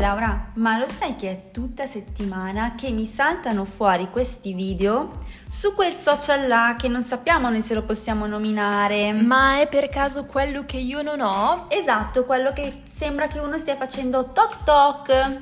Laura, ma lo sai che è tutta settimana che mi saltano fuori questi video su quel social là che non sappiamo né se lo possiamo nominare? Ma è per caso quello che io non ho? Esatto, quello che sembra che uno stia facendo toc toc.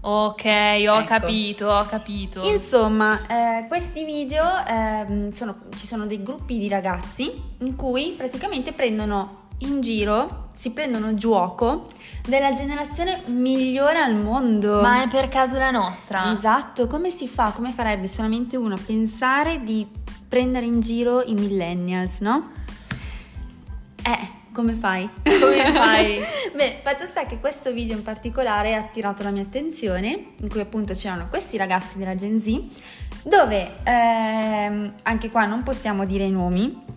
Ok, ho Ecco. capito, ho capito. Insomma, eh, questi video ehm, sono- ci sono dei gruppi di ragazzi in cui praticamente prendono in giro, si prendono gioco della generazione migliore al mondo. Ma è per caso la nostra? Esatto, come si fa? Come farebbe solamente uno a pensare di prendere in giro i millennials, no? Eh, come fai? Come fai? Beh, fatto sta che questo video in particolare ha attirato la mia attenzione, in cui appunto c'erano questi ragazzi della Gen Z, dove ehm, anche qua non possiamo dire i nomi.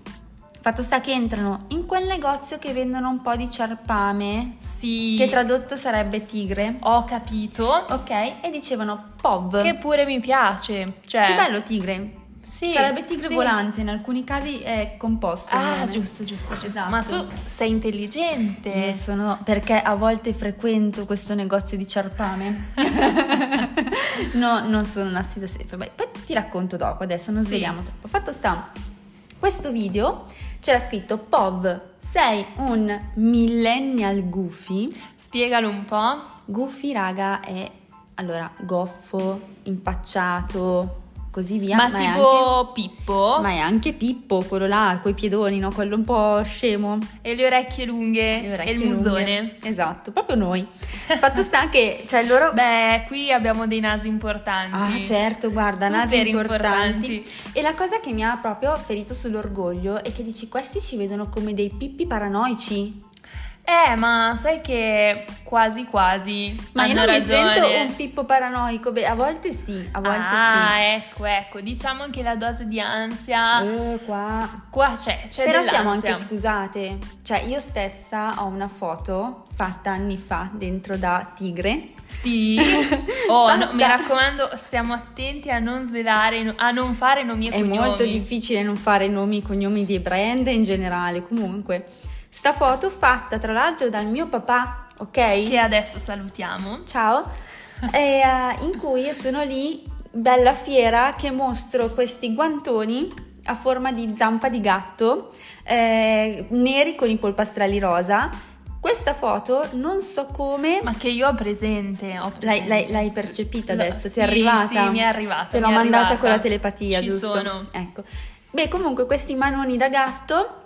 Fatto sta che entrano in quel negozio che vendono un po' di ciarpame, Sì. che tradotto sarebbe tigre. Ho capito. Ok, e dicevano POV. Che pure mi piace. Cioè... Che bello tigre. Sì, Sarebbe tigre sì. volante, in alcuni casi è composto. Ah, giusto, giusto, giusto. Esatto. Ma tu sei intelligente. Eh, sono perché a volte frequento questo negozio di ciarpame. no, non sono un assiduo seguitore. Beh, Poi ti racconto dopo, adesso non Sì. sveliamo troppo. Fatto sta, questo video c'era scritto POV, sei un millennial goofy. Spiegalo un po'. Goofy, raga, è allora goffo, impacciato, così via. ma è tipo anche- Pippo. ma è anche Pippo, quello là, coi piedoni, no? Quello un po' scemo. E le orecchie lunghe. Le orecchie e il musone. lunghe. Esatto, proprio noi. Fatto sta che, cioè loro... Beh, qui abbiamo dei nasi importanti. Ah, certo, guarda, nasi Super importanti. E la cosa che mi ha proprio ferito sull'orgoglio è che dici, questi ci vedono come dei pippi paranoici. Eh, ma sai che quasi quasi Ma io non mi ragione. sento un pippo paranoico. Beh, a volte sì, a volte ah, ecco, ecco. Diciamo che la dose di ansia sì. Eh, qua... qua c'è, c'è Però dell'ansia. siamo anche scusate, cioè io stessa ho una foto fatta anni fa dentro da tigre. Sì. Oh, no, mi raccomando, stiamo attenti a non svelare, a non fare nomi e È cognomi. molto difficile non fare nomi e cognomi dei brand in generale, comunque. Sta foto fatta tra l'altro dal mio papà, ok? Che adesso salutiamo. Ciao. E, eh, in cui sono lì, bella fiera, che mostro questi guantoni a forma di zampa di gatto, eh, neri con i polpastrelli rosa. Questa foto non so come... Ma che io ho presente. Ho L'hai, presente. l'hai- l'hai percepita No, adesso? Ti sì, è arrivata? Sì, mi è arrivata. Te l'ho mandata arrivata. con la telepatia, Ci giusto? sono. Ecco. Beh, comunque questi manoni da gatto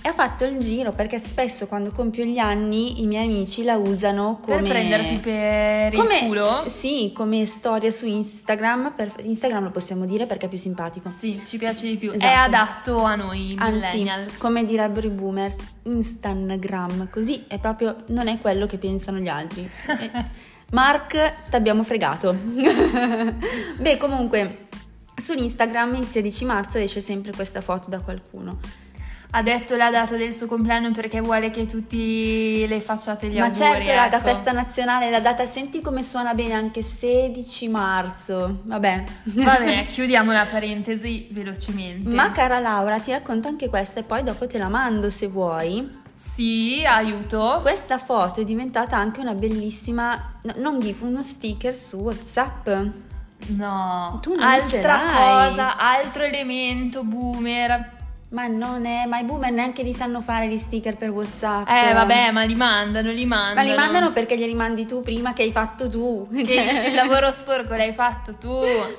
e ha fatto il giro perché spesso quando compio gli anni i miei amici la usano come Per prenderti per il come- culo? Sì, come storia su Instagram. Per, Instagram lo possiamo dire perché è più simpatico. Sì, ci piace di più. È Esatto. adatto a noi Anzi, millennials. come direbbero i boomers, Instagram, così è proprio non è quello che pensano gli altri. Eh, Mark, t'abbiamo fregato. Beh, comunque, su Instagram il 16 marzo esce sempre questa foto da qualcuno. Ha detto la data del suo compleanno perché vuole che tutti le facciate gli Ma auguri. certo, raga, ecco. festa nazionale, la data, senti come suona bene anche 16 marzo. Vabbè. Vabbè, chiudiamo la parentesi velocemente. Ma cara Laura, ti racconto anche questa e poi dopo te la mando se vuoi. Sì, aiuto. Questa foto è diventata anche una bellissima, no, non gif, uno sticker su WhatsApp. No, Tu non altra cosa, altro elemento boomer. Ma non è, ma i boomer neanche li sanno fare gli sticker per WhatsApp. Eh, vabbè, ma li mandano, li mandano. Ma li mandano perché glieli mandi tu prima che hai fatto tu. Che Cioè- il lavoro sporco l'hai fatto tu,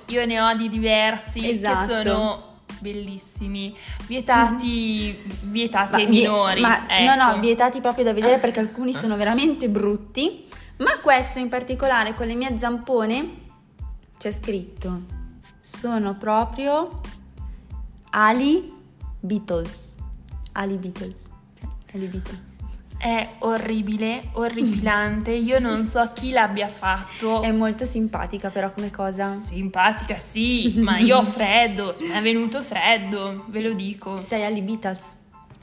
io ne ho di diversi Esatto. che sono bellissimi, vietati, vietati Ma ai minori. ma ecco. no, no, vietati proprio da vedere perché alcuni sono veramente brutti. Ma questo in particolare con le mie zampone c'è scritto: sono proprio Ali Beatles. Ali Beatles. Cioè, Ali Beatles. È orribile, orripilante. Io non so chi l'abbia fatto. È molto simpatica però come cosa. Simpatica, sì, ma io ho freddo. Mi è venuto freddo, ve lo dico. Sei Ali Beatles.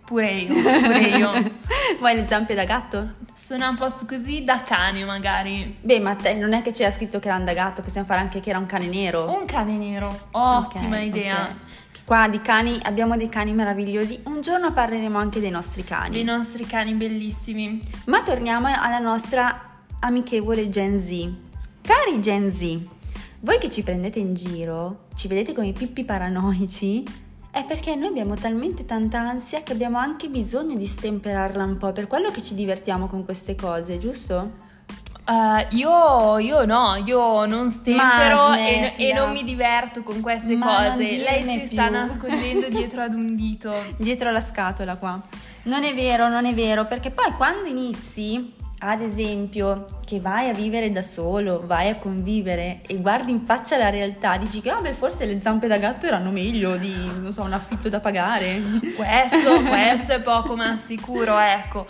Pure io, pure io. Vuoi le zampe da gatto? Sono un posto così da cane, magari. Beh, ma te, non è che c'era scritto che era un da gatto, possiamo fare anche che era un cane nero. Un cane nero. Ottima Ok, idea. ok. Qua di cani abbiamo dei cani meravigliosi. Un giorno parleremo anche dei nostri cani. Dei nostri cani bellissimi. Ma torniamo alla nostra amichevole Gen Z. Cari Gen Z, voi che ci prendete in giro, ci vedete come i pippi paranoici, è perché noi abbiamo talmente tanta ansia che abbiamo anche bisogno di stemperarla un po', per quello che ci divertiamo con queste cose, giusto? Uh, io, io, no, io non stempero e, e, non mi diverto con queste Ma cose. Lei si più. sta nascondendo dietro ad un dito. Dietro la scatola qua. Non è vero, non è vero, perché poi quando inizi, ad esempio, che vai a vivere da solo, vai a convivere e guardi in faccia la realtà, dici che vabbè, forse le zampe da gatto erano meglio di, non so, un affitto da pagare. Questo, questo è poco ma sicuro, ecco.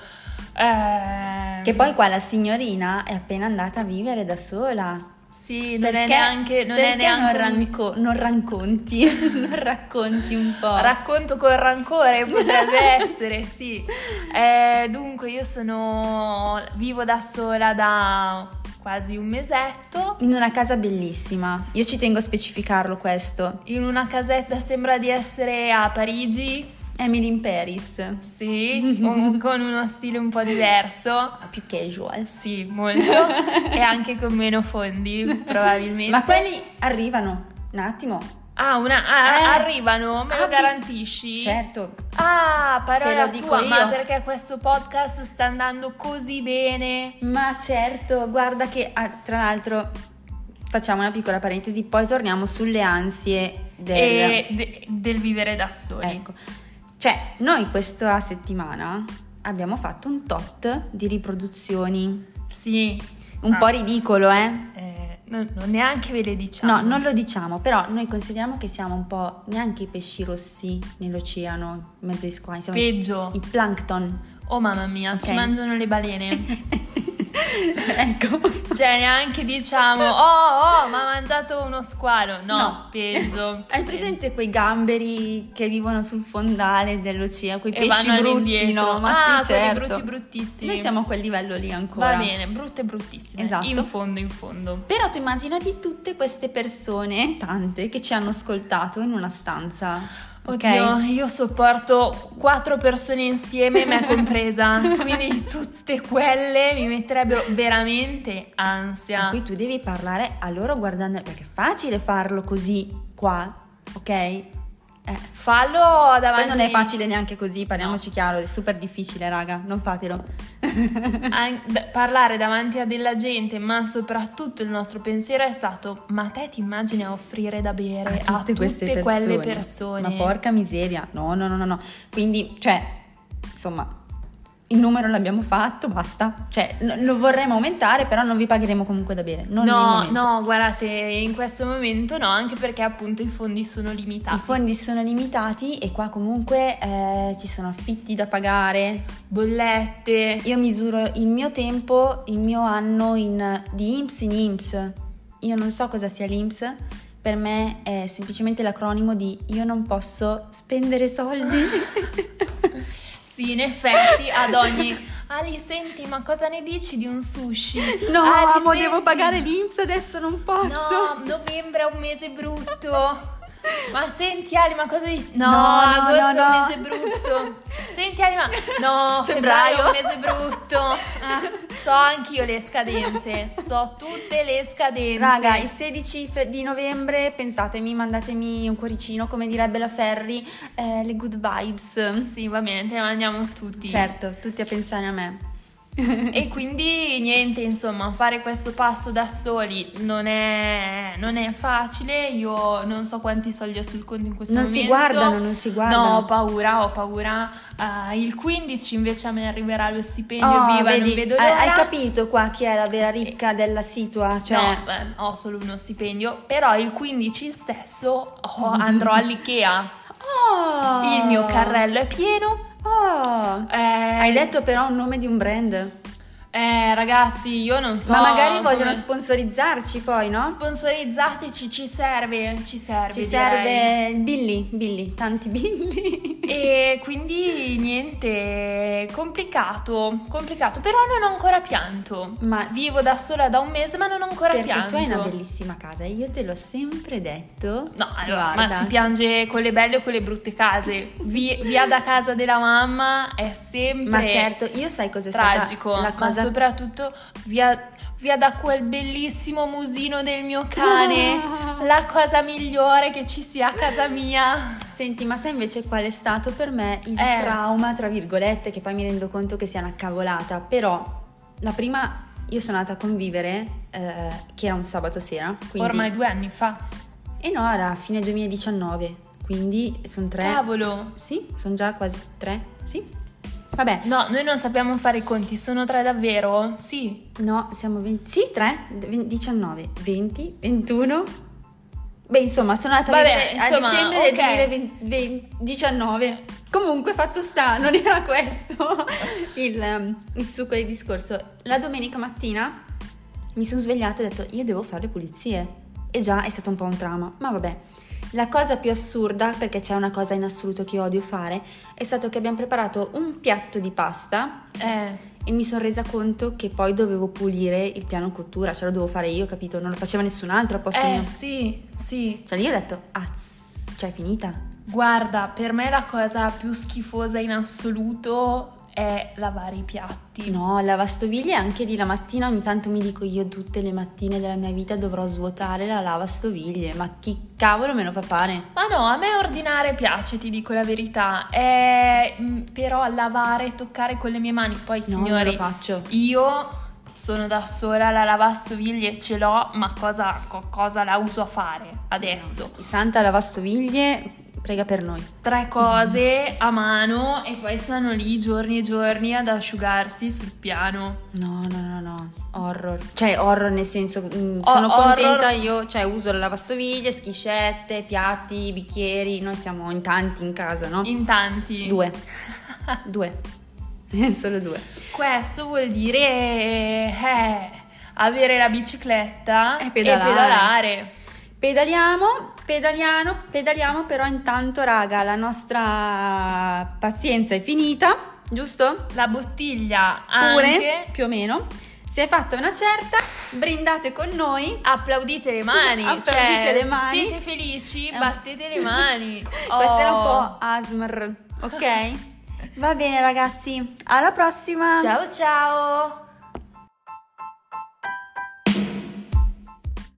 Eh... Che poi qua la signorina è appena andata a vivere da sola. Sì, non perché, è neanche. Non perché è neanche non, ranco- non racconti? non racconti un po'. Racconto con rancore, potrebbe essere, sì. Eh, dunque, io sono. vivo da sola da quasi un mesetto. In una casa bellissima. Io ci tengo a specificarlo questo. In una casetta sembra di essere a Parigi Emily in Paris. Sì, un, con uno stile un po' diverso. Più casual. Sì, molto. e anche con meno fondi, probabilmente. Ma quelli arrivano. Un attimo. Ah, una, ah, eh, arrivano, me lo ah, garantisci? Certo. Ah, parola tua, io. ma perché questo podcast sta andando così bene? Ma certo, guarda che ah, tra l'altro facciamo una piccola parentesi, poi torniamo sulle ansie del, de, del vivere da soli. Ecco. Cioè, noi questa settimana abbiamo fatto un tot di riproduzioni. Sì. Un ah. po' ridicolo, eh? eh non, non, neanche ve le diciamo. No, non lo diciamo, però noi consideriamo che siamo un po' neanche i pesci rossi nell'oceano, in mezzo ai squali. Siamo Peggio. I, i plankton. Oh mamma mia, okay. ci mangiano le balene. ecco. Cioè, neanche diciamo, oh, oh, ma ha mangiato uno squalo. No, no. peggio. Hai presente quei gamberi che vivono sul fondale dell'oceano, quei e pesci brutti, no? Ma ah, sì, certo. brutti bruttissimi. Noi siamo a quel livello lì ancora. Va bene, brutte bruttissime. Esatto. In fondo, in fondo. Però tu immaginati tutte queste persone, tante, che ci hanno ascoltato in una stanza Oddio, okay. io sopporto quattro persone insieme, me compresa, quindi tutte quelle mi metterebbero veramente ansia. Ma qui tu devi parlare a loro guardando, perché è facile farlo così qua, ok? Eh. Fallo davanti. Poi non è facile neanche così, parliamoci no. chiaro, è super difficile, raga, non fatelo. parlare davanti a della gente, ma soprattutto il nostro pensiero è stato: ma te ti immagini a offrire da bere a tutte, a tutte persone. quelle persone? Ma porca miseria, no, no, no, no, no. Quindi, cioè, insomma, il numero l'abbiamo fatto, basta. Cioè, lo vorremmo aumentare, però non vi pagheremo comunque da bere. no, no, guardate, in questo momento no, anche perché appunto i fondi sono limitati. I fondi sono limitati e qua comunque eh, ci sono affitti da pagare, bollette. Io misuro il mio tempo, il mio anno in, di IMSS in IMSS. Io non so cosa sia l'IMSS, per me è semplicemente l'acronimo di io non posso spendere soldi. In effetti ad ogni... Ali, senti, ma cosa ne dici di un sushi? No, Ali, amo, senti... devo pagare l'Inps, adesso non posso. No, novembre è un mese brutto. Ma senti Ali, ma cosa dici? No, no, agosto no, no. è un mese brutto. Senti Ali, ma no, febbraio, febbraio è un mese brutto. Ah, so anch'io le scadenze, so tutte le scadenze. Raga, il 16 fe- di novembre, pensatemi, mandatemi un cuoricino, come direbbe la Ferri, eh, le good vibes. Sì, va bene, te le mandiamo tutti. Certo, tutti a pensare a me e quindi niente, insomma, fare questo passo da soli non è, non è, facile. Io non so quanti soldi ho sul conto in questo non momento. Non si guardano, non si guardano. No, ho paura, ho paura. Uh, il 15 invece a me arriverà lo stipendio, oh, viva, vedi, non vedo l'ora. Hai capito qua chi è la vera ricca della situa? Cioè... No, beh, ho solo uno stipendio, però il 15 stesso oh, andrò all'Ikea. Oh. Il mio carrello è pieno Oh, eh, hai detto però un nome di un brand. Eh, ragazzi, io non so. Ma magari vogliono come... sponsorizzarci poi, no? Sponsorizzateci, ci serve, ci serve. Ci serve Billy, Billy, tanti Billy. E quindi niente, complicato, complicato, però non ho ancora pianto. Ma vivo da sola da un mese, ma non ho ancora perché pianto. Perché tu hai una bellissima casa, io te l'ho sempre detto. No, allora, Guarda. ma si piange con le belle o con le brutte case. Via, via da casa della mamma è sempre Ma certo, io sai cos'è tragico, stata la cosa soprattutto via via da quel bellissimo musino del mio cane, la cosa migliore che ci sia a casa mia. Senti, ma sai invece qual è stato per me il Eh. trauma, tra virgolette, che poi mi rendo conto che sia una cavolata, però la prima io sono andata a convivere, eh, che era un sabato sera, quindi... Ormai due anni fa. E no, era a fine 2019, quindi sono tre... Cavolo. Sì, sono già quasi tre, sì. Vabbè, No, noi non sappiamo fare i conti, sono tre davvero? Sì. no, siamo 20... Sì, tre, 19, 20, 21... Beh, insomma, sono andata Vabbè, a vivere a insomma, dicembre ok. del 2019. Comunque, fatto sta, non era questo il, um, il succo del discorso. La domenica mattina mi sono svegliata e ho detto, io devo fare le pulizie. E già è stato un po' un trauma, ma vabbè. La cosa più assurda, perché c'è una cosa in assoluto che io odio fare, è stato che abbiamo preparato un piatto di pasta Eh. e mi sono resa conto che poi dovevo pulire il piano cottura, ce lo dovevo fare io, capito? Non lo faceva nessun altro a posto Eh, mio. sì, sì. Cioè io ho detto, azz, cioè è finita. Guarda, per me la cosa più schifosa in assoluto è lavare i piatti. No, lavastoviglie anche lì la mattina ogni tanto mi dico io tutte le mattine della mia vita dovrò svuotare la lavastoviglie, ma chi cavolo me lo fa fare? Ma no, a me ordinare piace, ti dico la verità. Eh, mh, però lavare, toccare con le mie mani, poi No, non lo signori, faccio. io sono da sola, la lavastoviglie ce l'ho, ma cosa, co- cosa la uso a fare adesso? Santa lavastoviglie, prega per noi. Tre cose a mano e poi stanno lì giorni e giorni ad asciugarsi sul piano. No, no, no, no, horror. Cioè horror nel senso, mm, O- sono horror- contenta io, cioè uso la lavastoviglie, schiscette, piatti, bicchieri, noi siamo in tanti in casa, no? In tanti. Due. Due. Solo due. Questo vuol dire eh, avere la bicicletta E e pedalare. Pedaliamo, pedaliamo, pedaliamo, però intanto raga, la nostra pazienza è finita, giusto? La bottiglia Pure, anche. più o meno. Si è fatta una certa, brindate con noi. Applaudite le mani. Applaudite cioè, le mani. Siete felici? Eh. Battete le mani. Questo era un Oh. po' ASMR, ok? Va bene ragazzi, alla prossima! Ciao ciao.